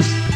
you